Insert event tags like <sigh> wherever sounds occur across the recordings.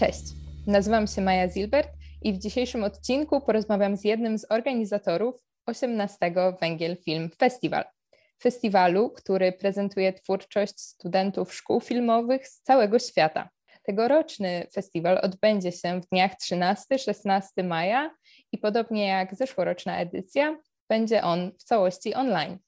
Cześć, nazywam się Maja Zilbert i w dzisiejszym odcinku porozmawiam z jednym z organizatorów 18 Węgiel Film Festival. Festiwalu, który prezentuje twórczość studentów szkół filmowych z całego świata. Tegoroczny festiwal odbędzie się w dniach 13-16 maja i podobnie jak zeszłoroczna edycja, będzie on w całości online.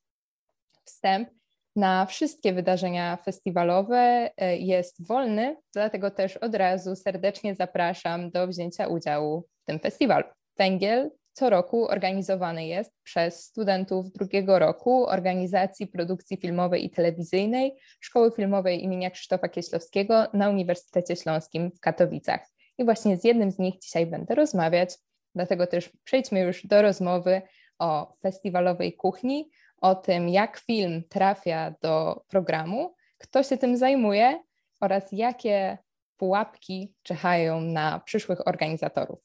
Wstęp na wszystkie wydarzenia festiwalowe e, jest wolny, dlatego też od razu serdecznie zapraszam do wzięcia udziału w tym festiwalu. Węgiel co roku organizowany jest przez studentów drugiego roku Organizacji Produkcji Filmowej i Telewizyjnej Szkoły Filmowej imienia Krzysztofa Kieślowskiego na Uniwersytecie Śląskim w Katowicach. I właśnie z jednym z nich dzisiaj będę rozmawiać, dlatego też przejdźmy już do rozmowy o festiwalowej kuchni, o tym, jak film trafia do programu, kto się tym zajmuje oraz jakie pułapki czyhają na przyszłych organizatorów.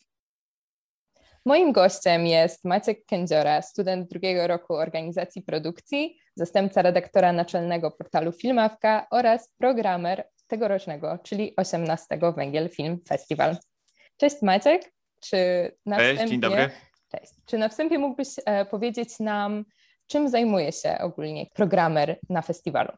Moim gościem jest Maciek Kędziora, student drugiego roku organizacji produkcji, zastępca redaktora naczelnego portalu Filmawka oraz programer tegorocznego, czyli 18 Węgiel Film Festival. Cześć Maciek. Czy na Cześć, wstępie, dzień dobry. Cześć. Czy na wstępie mógłbyś e, powiedzieć nam, czym zajmuje się ogólnie programer na festiwalu?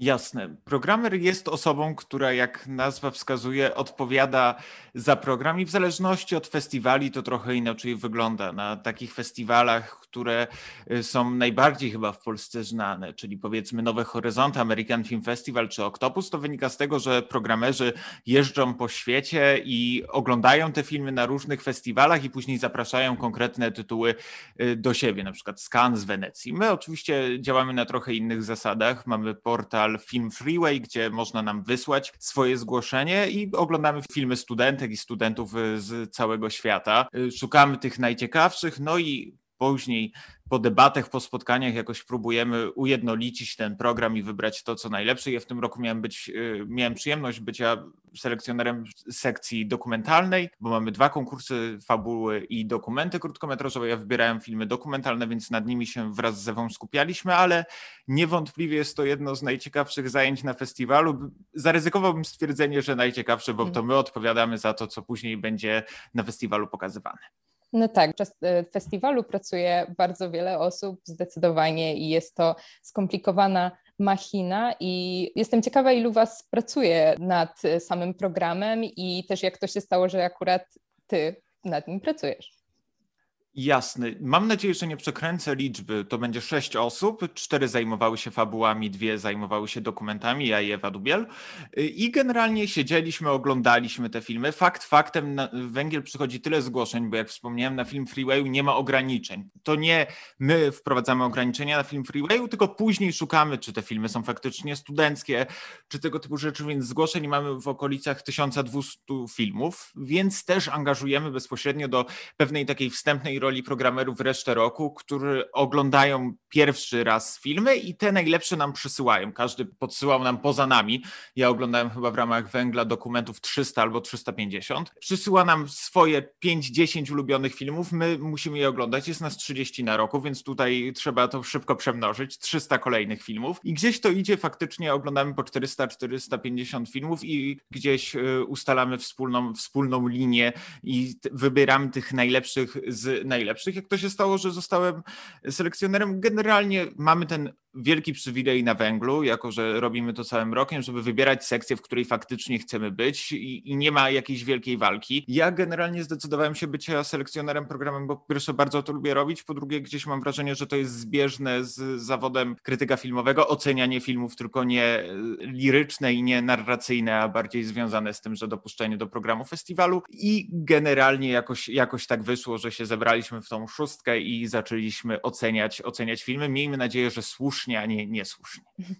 Jasne. Programer jest osobą, która, jak nazwa wskazuje, odpowiada za program i w zależności od festiwali to trochę inaczej wygląda. Na takich festiwalach, które y, są najbardziej chyba w Polsce znane, czyli powiedzmy Nowe Horyzonty, American Film Festival czy Octopus, to wynika z tego, że programerzy jeżdżą po świecie i oglądają te filmy na różnych festiwalach i później zapraszają konkretne tytuły y, do siebie, na przykład Skan z Wenecji. My oczywiście działamy na trochę innych zasadach. Mamy portal portal Film Freeway, gdzie można nam wysłać swoje zgłoszenie i oglądamy filmy studentek i studentów z całego świata. Szukamy tych najciekawszych, no i później po debatach, po spotkaniach jakoś próbujemy ujednolicić ten program i wybrać to, co najlepsze. Ja w tym roku miałem być, y, miałem przyjemność bycia selekcjonerem sekcji dokumentalnej, bo mamy dwa konkursy, fabuły i dokumenty krótkometrażowe. Ja wybierałem filmy dokumentalne, więc nad nimi się wraz z Ewą skupialiśmy, ale niewątpliwie jest to jedno z najciekawszych zajęć na festiwalu. Zaryzykowałbym stwierdzenie, że najciekawsze, bo to my odpowiadamy za to, co później będzie na festiwalu pokazywane. No tak, podczas e, festiwalu pracuje bardzo wiele osób zdecydowanie i jest to skomplikowana machina i jestem ciekawa, ilu Was pracuje nad e, samym programem i też jak to się stało, że akurat Ty nad nim pracujesz. Jasny. Mam nadzieję, że nie przekręcę liczby. To będzie sześć osób. Cztery zajmowały się fabułami, dwie zajmowały się dokumentami, ja i Ewa Dubiel. I generalnie siedzieliśmy, oglądaliśmy te filmy. Fakt faktem, na Węgiel przychodzi tyle zgłoszeń, bo jak wspomniałem, na film Freewayu nie ma ograniczeń. To nie my wprowadzamy ograniczenia na film Freewayu, tylko później szukamy, czy te filmy są faktycznie studenckie, czy tego typu rzeczy, więc zgłoszeń mamy w okolicach 1200 filmów, więc też angażujemy bezpośrednio do pewnej takiej wstępnej roli programerów resztę roku, którzy oglądają pierwszy raz filmy i te najlepsze nam przysyłają. Każdy podsyłał nam poza nami. Ja oglądałem chyba w ramach węgla dokumentów 300 albo 350. Przysyła nam swoje 5-10 ulubionych filmów. My musimy je oglądać. Jest nas 30 na roku, więc tutaj trzeba to szybko przemnożyć. 300 kolejnych filmów. I gdzieś to idzie, faktycznie oglądamy po 400-450 filmów i gdzieś y, ustalamy wspólną, wspólną linię i wybieramy tych najlepszych z najlepszych. Jak to się stało, że zostałem selekcjonerem, generalnie mamy ten wielki przywilej na węglu, jako że robimy to całym rokiem, żeby wybierać sekcję, w której faktycznie chcemy być i, i, nie ma jakiejś wielkiej walki. Ja generalnie zdecydowałem się być selekcjonerem programem, bo po pierwsze bardzo to lubię robić, po drugie gdzieś mam wrażenie, że to jest zbieżne z zawodem krytyka filmowego, ocenianie filmów tylko nie e, liryczne i nie narracyjne, a bardziej związane z tym, że dopuszczenie do programu festiwalu i generalnie jakoś, jakoś tak wyszło, że się zebraliśmy w tą szóstkę i zaczęliśmy oceniać, oceniać filmy. Miejmy nadzieję, że słusznie słusznie, a nie niesłusznie. <laughs>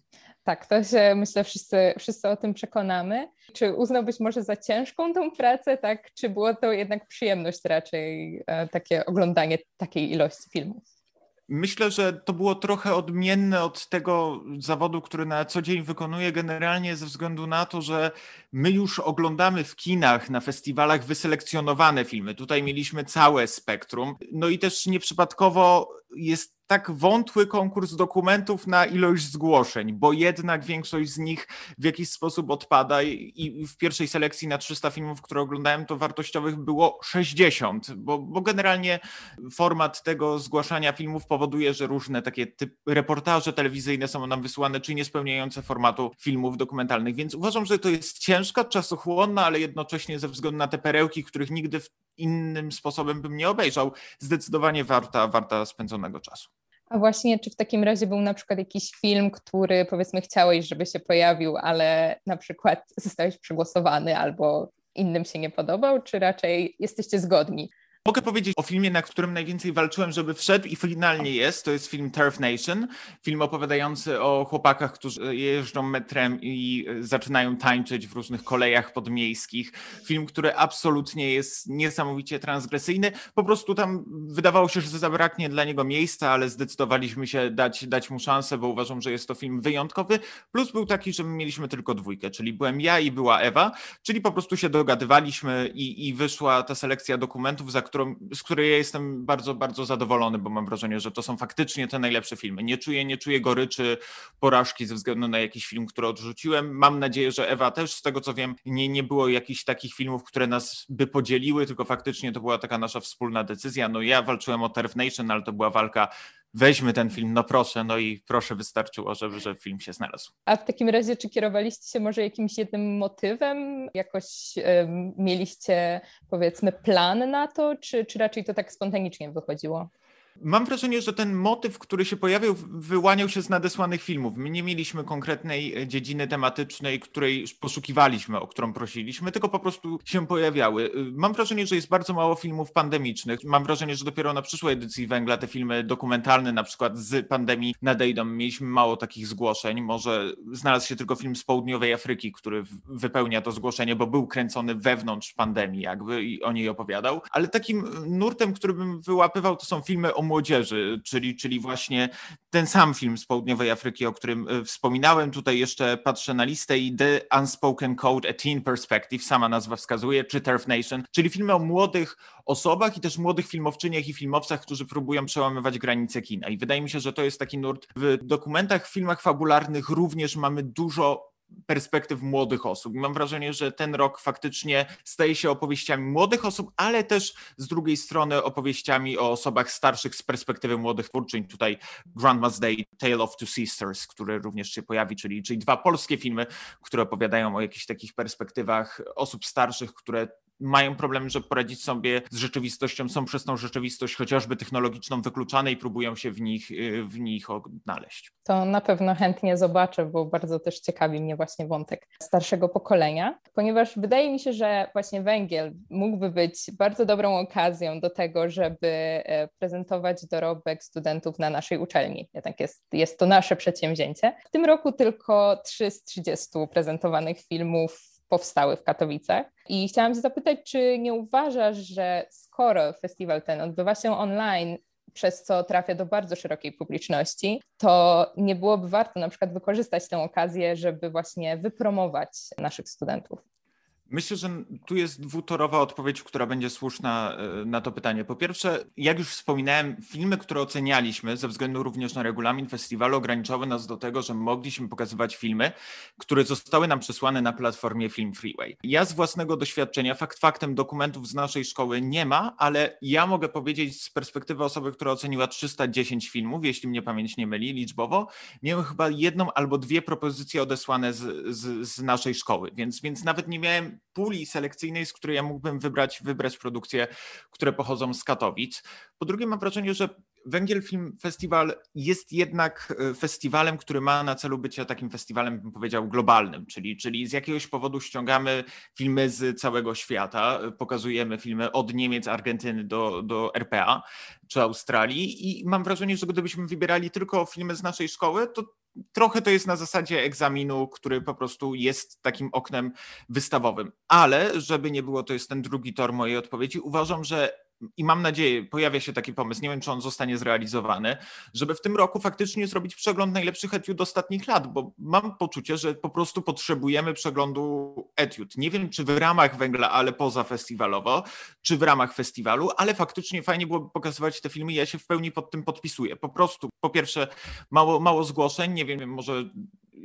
Tak, to się myślę wszyscy, wszyscy o tym przekonamy. Czy uznałbyś może za ciężką tą pracę, tak? Czy było to jednak przyjemność raczej e, takie oglądanie takiej ilości filmów? Myślę, że to było trochę odmienne od tego zawodu, który na co dzień wykonuję, generalnie ze względu na to, że my już oglądamy w kinach, na festiwalach wyselekcjonowane filmy. Tutaj mieliśmy całe spektrum. No i też nieprzypadkowo jest tak wątły konkurs dokumentów na ilość zgłoszeń, bo jednak większość z nich w jakiś sposób odpada i w pierwszej selekcji na 300 filmów, które oglądałem, to wartościowych było 60, bo, bo generalnie format tego zgłaszania filmów powoduje, że różne takie typ, reportaże telewizyjne są nam wysłane, czy niespełniające formatu filmów dokumentalnych, więc uważam, że to jest ciężka, czasochłonna, ale jednocześnie ze względu na te perełki, których nigdy innym sposobem bym nie obejrzał, zdecydowanie warta, warta spędzonego czasu. A właśnie, czy w takim razie był na przykład jakiś film, który powiedzmy chciałeś, żeby się pojawił, ale na przykład <laughs> zostałeś przegłosowany albo innym się nie podobał, czy raczej jesteście zgodni? Mogę powiedzieć o filmie, na którym najwięcej walczyłem, żeby wszedł i finalnie jest. To jest film Turf Nation. Film opowiadający o chłopakach, którzy jeżdżą metrem i zaczynają tańczyć w różnych kolejach podmiejskich. Film, który absolutnie jest niesamowicie transgresyjny. Po prostu tam wydawało się, że zabraknie dla niego miejsca, ale zdecydowaliśmy się dać, dać mu szansę, bo uważam, że jest to film wyjątkowy. Plus był taki, że mieliśmy tylko dwójkę, czyli byłem ja i była Ewa, czyli po prostu się dogadywaliśmy i, i wyszła ta selekcja dokumentów, za którą którą, z której ja jestem bardzo, bardzo zadowolony, bo mam wrażenie, że to są faktycznie te najlepsze filmy. Nie czuję, nie czuję goryczy, porażki ze względu na jakiś film, który odrzuciłem. Mam nadzieję, że Ewa też, z tego co wiem, nie, nie było jakichś takich filmów, które nas by podzieliły, tylko faktycznie to była taka nasza wspólna decyzja. No ja walczyłem o Turf Nation, ale to była walka weźmy ten film, no proszę, no i proszę wystarczyło, żeby, żeby film się znalazł. A w takim razie, czy kierowaliście się może jakimś jednym motywem? Jakoś um, mieliście, powiedzmy, plan na to, czy, czy raczej to tak spontanicznie wychodziło? Mam wrażenie, że ten motyw, który się pojawił, wyłaniał się z nadesłanych filmów. My nie mieliśmy konkretnej e, dziedziny tematycznej, której poszukiwaliśmy, o którą prosiliśmy, tylko po prostu się pojawiały. Y, mam wrażenie, że jest bardzo mało filmów pandemicznych. Mam wrażenie, że dopiero na przyszłej edycji Węgla te filmy dokumentalne, na przykład z pandemii nadejdą. Mieliśmy mało takich zgłoszeń. Może znalazł się tylko film z południowej Afryki, który wypełnia to zgłoszenie, bo był kręcony wewnątrz pandemii, jakby i o niej opowiadał. Ale takim nurtem, który bym wyłapywał, to są filmy o młodzieży, czyli, czyli właśnie ten sam film z południowej Afryki, o którym e, wspominałem. Tutaj jeszcze patrzę na listę i The Unspoken Code, A Teen Perspective, sama nazwa wskazuje, czy Turf Nation, czyli filmy o młodych osobach i też młodych filmowczyniach i filmowcach, którzy próbują przełamywać granice kina. I wydaje mi się, że to jest taki nurt. W dokumentach, w filmach fabularnych również mamy dużo perspektyw młodych osób. Mam wrażenie, że ten rok faktycznie staje się opowieściami młodych osób, ale też z drugiej strony opowieściami o osobach starszych z perspektywy młodych twórczyń. Tutaj Grandma's Day, Tale of Two Sisters, który również się pojawi, czyli, czyli dwa polskie filmy, które opowiadają o jakichś takich perspektywach osób starszych, które mają problem, żeby poradzić sobie z rzeczywistością, są przez tą rzeczywistość chociażby technologiczną wykluczane i próbują się w nich, y, w nich odnaleźć. To na pewno chętnie zobaczę, bo bardzo też ciekawi mnie właśnie wątek starszego pokolenia, ponieważ wydaje mi się, że właśnie węgiel mógłby być bardzo dobrą okazją do tego, żeby e, prezentować dorobek studentów na naszej uczelni. Jednak jest, jest to nasze przedsięwzięcie. W tym roku tylko 3 z 30 prezentowanych filmów powstały w Katowicach. I chciałam się zapytać, czy nie uważasz, że skoro festiwal ten odbywa się online, przez co trafia do bardzo szerokiej publiczności, to nie byłoby warto na przykład wykorzystać tę okazję, żeby właśnie wypromować naszych studentów? Myślę, że tu jest dwutorowa odpowiedź, która będzie słuszna e, na to pytanie. Po pierwsze, jak już wspominałem, filmy, które ocenialiśmy ze względu również na regulamin festiwalu, ograniczały nas do tego, że mogliśmy pokazywać filmy, które zostały nam przesłane na platformie Film Freeway. Ja z własnego doświadczenia, fakt faktem dokumentów z naszej szkoły nie ma, ale ja mogę powiedzieć z perspektywy osoby, która oceniła 310 filmów, jeśli mnie pamięć nie myli liczbowo, miałem chyba jedną albo dwie propozycje odesłane z, z, z naszej szkoły, więc, więc nawet nie miałem puli selekcyjnej, z której ja mógłbym wybrać, wybrać produkcje, które pochodzą z Katowic. Po drugie, mam wrażenie, że Węgiel Film Festiwal jest jednak e, festiwalem, który ma na celu bycie takim festiwalem, bym powiedział, globalnym, czyli, czyli z jakiegoś powodu ściągamy filmy z całego świata, pokazujemy filmy od Niemiec, Argentyny do, do RPA czy Australii i mam wrażenie, że gdybyśmy wybierali tylko filmy z naszej szkoły, to trochę to jest na zasadzie egzaminu, który po prostu jest takim oknem wystawowym. Ale żeby nie było, to jest ten drugi tor mojej odpowiedzi, uważam, że i mam nadzieję, pojawia się taki pomysł, nie wiem, czy on zostanie zrealizowany, żeby w tym roku faktycznie zrobić przegląd najlepszych etiud ostatnich lat, bo mam poczucie, że po prostu potrzebujemy przeglądu etiud. Nie wiem, czy w ramach węgla, ale poza festiwalowo, czy w ramach festiwalu, ale faktycznie fajnie byłoby pokazywać te filmy. Ja się w pełni pod tym podpisuję. Po prostu, po pierwsze, mało, mało zgłoszeń, nie wiem, może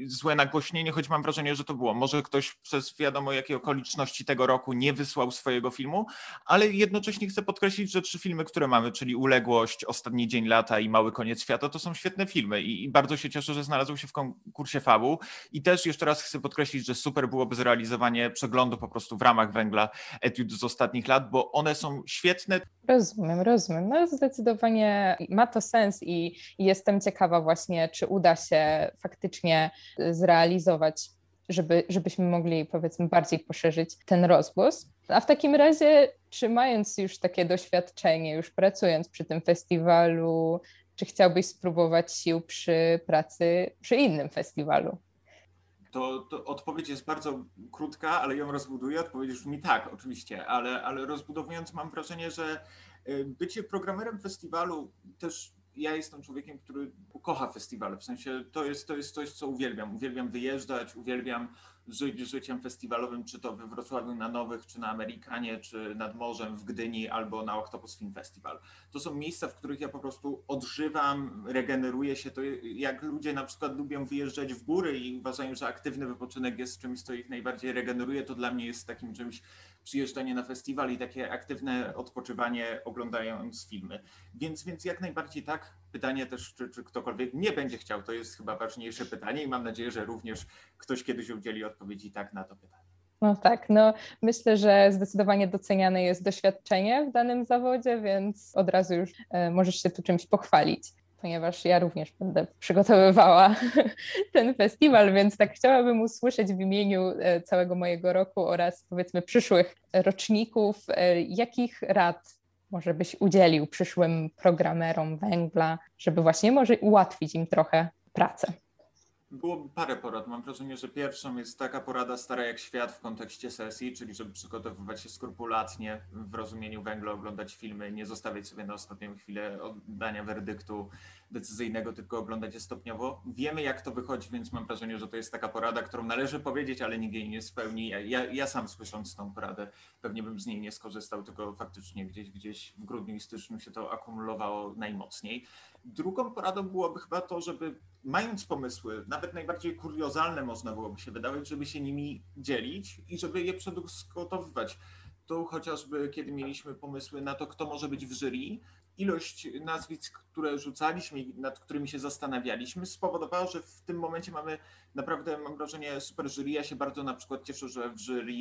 złe nagłośnienie, choć mam wrażenie, że to było. Może ktoś przez wiadomo jakie okoliczności tego roku nie wysłał swojego filmu, ale jednocześnie chcę podkreślić, że trzy filmy, które mamy, czyli Uległość, Ostatni Dzień Lata i Mały Koniec Świata, to są świetne filmy i, bardzo się cieszę, że znalazły się w konkursie fabuł. I też jeszcze raz chcę podkreślić, że super byłoby zrealizowanie przeglądu po prostu w ramach węgla etiud z ostatnich lat, bo one są świetne. Rozumiem, rozumiem. No zdecydowanie ma to sens i, jestem ciekawa właśnie, czy uda się faktycznie zrealizować, żeby, żebyśmy mogli powiedzmy bardziej poszerzyć ten rozgłos. A w takim razie, czy mając już takie doświadczenie, już pracując przy tym festiwalu, czy chciałbyś spróbować sił przy pracy przy innym festiwalu? To, to, odpowiedź jest bardzo krótka, ale ją rozbuduję. Odpowiedź brzmi tak, oczywiście, ale, ale rozbudowując mam wrażenie, że y, bycie programerem festiwalu też ja jestem człowiekiem, który kocha festiwale. W sensie to jest, to jest coś, co uwielbiam. Uwielbiam wyjeżdżać, uwielbiam żyć życiem festiwalowym, czy to we Wrocławiu na Nowych, czy na Amerykanie, czy nad morzem w Gdyni, albo na Octopus Film Festival. To są miejsca, w których ja po prostu odżywam, regeneruję się. To jak ludzie na przykład lubią wyjeżdżać w góry i uważają, że aktywny wypoczynek jest czymś, co ich najbardziej regeneruje, to dla mnie jest takim czymś przyjeżdżanie na festiwal i takie aktywne odpoczywanie oglądając filmy. Więc, więc jak najbardziej tak. Pytanie też, czy, czy ktokolwiek nie będzie chciał, to jest chyba ważniejsze pytanie i mam nadzieję, że również ktoś kiedyś udzieli odpowiedzi tak na to pytanie. No tak, no myślę, że zdecydowanie doceniane jest doświadczenie w danym zawodzie, więc od razu już e, możesz się tu czymś pochwalić ponieważ ja również będę przygotowywała <laughs> ten festiwal, więc tak chciałabym usłyszeć w imieniu e, całego mojego roku oraz powiedzmy przyszłych roczników, e, jakich rad może byś udzielił przyszłym programerom węgla, żeby właśnie może ułatwić im trochę pracę. Byłoby parę porad. Mam wrażenie, że pierwszą jest taka porada stara jak świat w kontekście sesji, czyli żeby przygotowywać się skrupulatnie w rozumieniu węgla, oglądać filmy, nie zostawiać sobie na ostatnią chwilę oddania werdyktu decyzyjnego, tylko oglądać je stopniowo. Wiemy, jak to wychodzi, więc mam wrażenie, że to jest taka porada, którą należy powiedzieć, ale nikt jej nie spełni. Ja, ja, ja sam słysząc tą poradę, pewnie bym z niej nie skorzystał, tylko faktycznie gdzieś, gdzieś w grudniu i styczniu się to akumulowało najmocniej. Drugą poradą byłoby chyba to, żeby mając pomysły, nawet najbardziej kuriozalne można byłoby się wydawać, żeby się nimi dzielić i żeby je przedyskutowywać. Tu chociażby, kiedy mieliśmy pomysły na to, kto może być w jury, ilość nazwisk, które rzucaliśmy nad którymi się zastanawialiśmy, spowodowała, że w tym momencie mamy naprawdę, mam wrażenie, super jury. Ja się bardzo na przykład cieszę, że w jury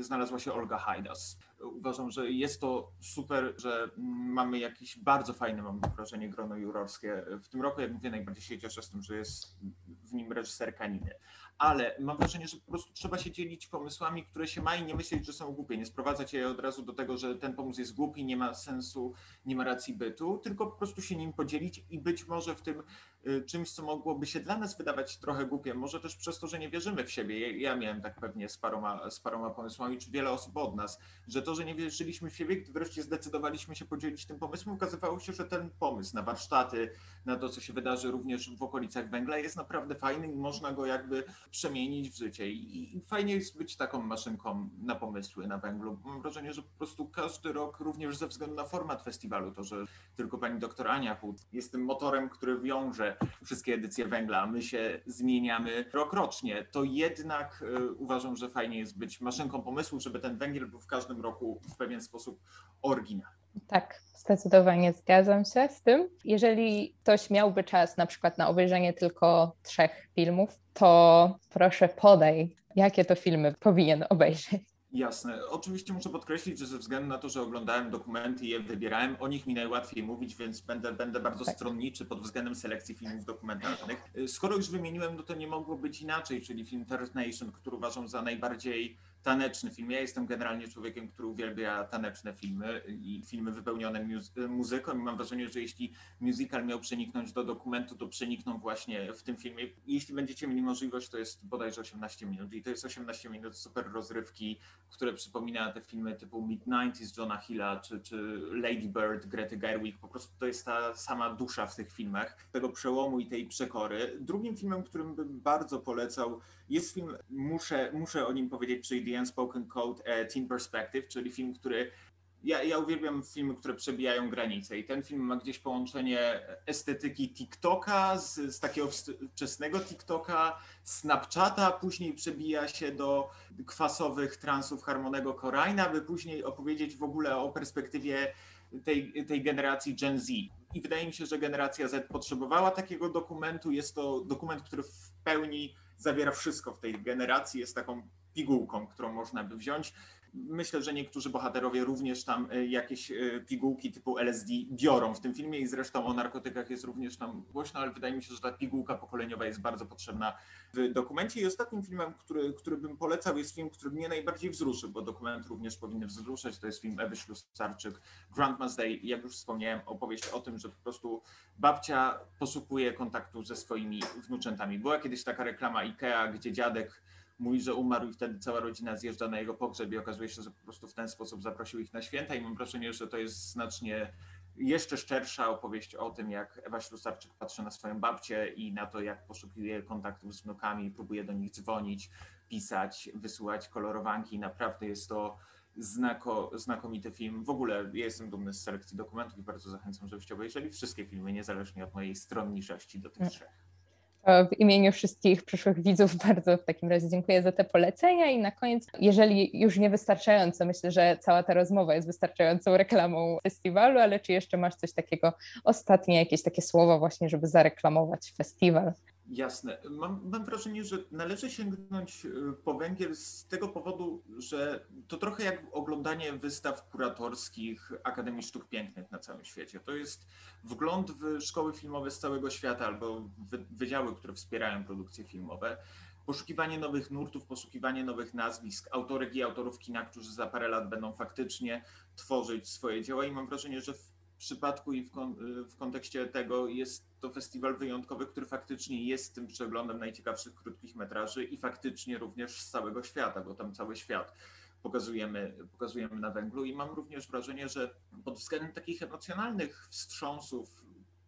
znalazła się Olga Hajdas. Uważam, że jest to super, że mamy jakieś bardzo fajne, mam wrażenie, grono jurorskie w tym roku. Jak mówię, najbardziej się cieszę z tym, że jest w nim reżyserka Niny ale mam wrażenie, że po prostu trzeba się dzielić pomysłami, które się ma i nie myśleć, że są głupie. Nie sprowadzać je od razu do tego, że ten pomysł jest głupi, nie ma sensu, nie ma racji bytu, tylko po prostu się nim podzielić i być może w tym y, czymś, co mogłoby się dla nas wydawać trochę głupie, może też przez to, że nie wierzymy w siebie. Ja miałem tak pewnie z paroma, z paroma pomysłami, czy wiele osób od nas, że to, że nie wierzyliśmy w siebie, gdy wreszcie zdecydowaliśmy się podzielić tym pomysłem, okazywało się, że ten pomysł na warsztaty, na to, co się wydarzy również w okolicach węgla, jest naprawdę fajny i można go jakby przemienić w życie. I, fajnie jest być taką maszynką na pomysły na węglu. Mam wrażenie, że po prostu każdy rok, również ze względu na format festiwalu, to, że tylko pani doktor Ania Hut jest tym motorem, który wiąże wszystkie edycje węgla, my się zmieniamy rokrocznie, to jednak y, uważam, że fajnie jest być maszynką pomysłu, żeby ten węgiel był w każdym roku w pewien sposób oryginalny. Tak, zdecydowanie zgadzam się z tym. Jeżeli ktoś miałby czas na przykład na obejrzenie tylko trzech filmów, to proszę podaj, jakie to filmy powinien obejrzeć. Jasne. Oczywiście muszę podkreślić, że ze względu na to, że oglądałem dokumenty i je wybierałem, o nich mi najłatwiej mówić, więc będę, będę bardzo tak. stronniczy pod względem selekcji filmów dokumentalnych. Skoro już wymieniłem, no to nie mogło być inaczej, czyli film Third Nation, który uważam za najbardziej taneczny film. Ja jestem generalnie człowiekiem, który uwielbia taneczne filmy i filmy wypełnione muzyką i mam wrażenie, że jeśli musical miał przeniknąć do dokumentu, to przenikną właśnie w tym filmie. Jeśli będziecie mieli możliwość, to jest bodajże 18 minut i to jest 18 minut super rozrywki, które przypomina te filmy typu Mid-90s Johna Hilla czy, czy Lady Bird, Grety Gerwig. Po prostu to jest ta sama dusza w tych filmach, tego przełomu i tej przekory. Drugim filmem, którym bym bardzo polecał, jest film, muszę, muszę o nim powiedzieć, czyli The Unspoken Code e, Team Perspective, czyli film, który ja, ja uwielbiam filmy, które przebijają granice i ten film ma gdzieś połączenie estetyki TikToka z, z takiego wczesnego TikToka, Snapchata, później przebija się do kwasowych transów Harmonego Korajna, by później opowiedzieć w ogóle o perspektywie tej, tej generacji Gen Z. I wydaje mi się, że generacja Z potrzebowała takiego dokumentu. Jest to dokument, który w pełni zawiera wszystko w tej generacji, jest taką pigułką, którą można by wziąć. Myślę, że niektórzy bohaterowie również tam e, jakieś e, pigułki typu LSD biorą w tym filmie i zresztą o narkotykach jest również tam głośno, ale wydaje mi się, że ta pigułka pokoleniowa jest bardzo potrzebna w dokumencie. I ostatnim filmem, który, który bym polecał, jest film, który mnie najbardziej wzruszy, bo dokument również powinny wzruszać. To jest film Ewy Ślusarczyk, Grandma's Day. Jak już wspomniałem, opowieść o tym, że po prostu babcia poszukuje kontaktu ze swoimi wnuczętami. Była kiedyś taka reklama IKEA, gdzie dziadek mówi, że umarł i wtedy cała rodzina zjeżdża na jego pogrzeb i okazuje się, że po prostu w ten sposób zaprosił ich na święta i mam wrażenie, że to jest znacznie jeszcze szczersza opowieść o tym, jak Ewa Ślusarczyk patrzy na swoją babcię i na to, jak poszukuje kontaktów z wnukami, próbuje do nich dzwonić, pisać, wysyłać kolorowanki. Naprawdę jest to znako, znakomity film. W ogóle ja jestem dumny z selekcji dokumentów i bardzo zachęcam, żebyście obejrzeli wszystkie filmy, niezależnie od mojej stronniczości do tych mm. trzech. W imieniu wszystkich przyszłych widzów <laughs> bardzo w takim razie dziękuję za te polecenia i na koniec, jeżeli już nie wystarczająco, myślę, że cała ta rozmowa jest wystarczającą reklamą festiwalu, ale czy jeszcze masz coś takiego ostatnie, jakieś takie słowa właśnie, żeby zareklamować festiwal? Jasne. Mam, mam, wrażenie, że należy sięgnąć y, po węgiel z tego powodu, że to trochę jak oglądanie wystaw kuratorskich Akademii Sztuk Pięknych na całym świecie. To jest wgląd w szkoły filmowe z całego świata albo wydziały, które wspierają produkcje filmowe. Poszukiwanie nowych nurtów, poszukiwanie nowych nazwisk, autorek i autorów kina, którzy za parę lat będą faktycznie tworzyć swoje dzieła i mam wrażenie, że w przypadku i w, kon, w kontekście tego jest to festiwal wyjątkowy, który faktycznie jest tym przeglądem najciekawszych krótkich metraży i faktycznie również z całego świata, bo tam cały świat pokazujemy, pokazujemy na węglu. I mam również wrażenie, że pod względem takich emocjonalnych wstrząsów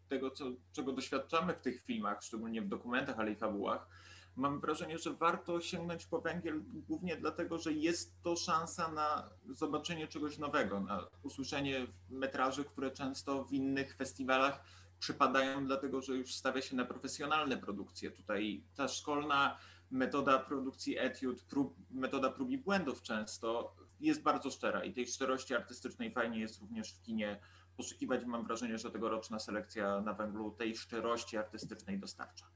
tego, co, czego doświadczamy w tych filmach, szczególnie w dokumentach, ale i fabułach, mam wrażenie, że warto sięgnąć po węgiel głównie dlatego, że jest to szansa na zobaczenie czegoś nowego, na usłyszenie metraży, które często w innych festiwalach przypadają, dlatego że już stawia się na profesjonalne produkcje. Tutaj ta szkolna metoda produkcji etiud, prób, metoda prób i błędów często jest bardzo szczera i tej szczerości artystycznej fajnie jest również w kinie poszukiwać. Mam wrażenie, że tegoroczna selekcja na węglu tej szczerości artystycznej dostarcza.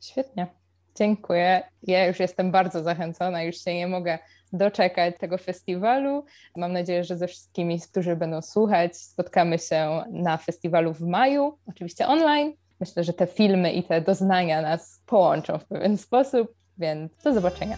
Świetnie. Dziękuję. Ja już jestem bardzo zachęcona, już się nie mogę doczekać tego festiwalu. Mam nadzieję, że ze wszystkimi, którzy będą słuchać, spotkamy się na festiwalu w maju, oczywiście online. Myślę, że te filmy i te doznania nas połączą w pewien sposób, więc do zobaczenia.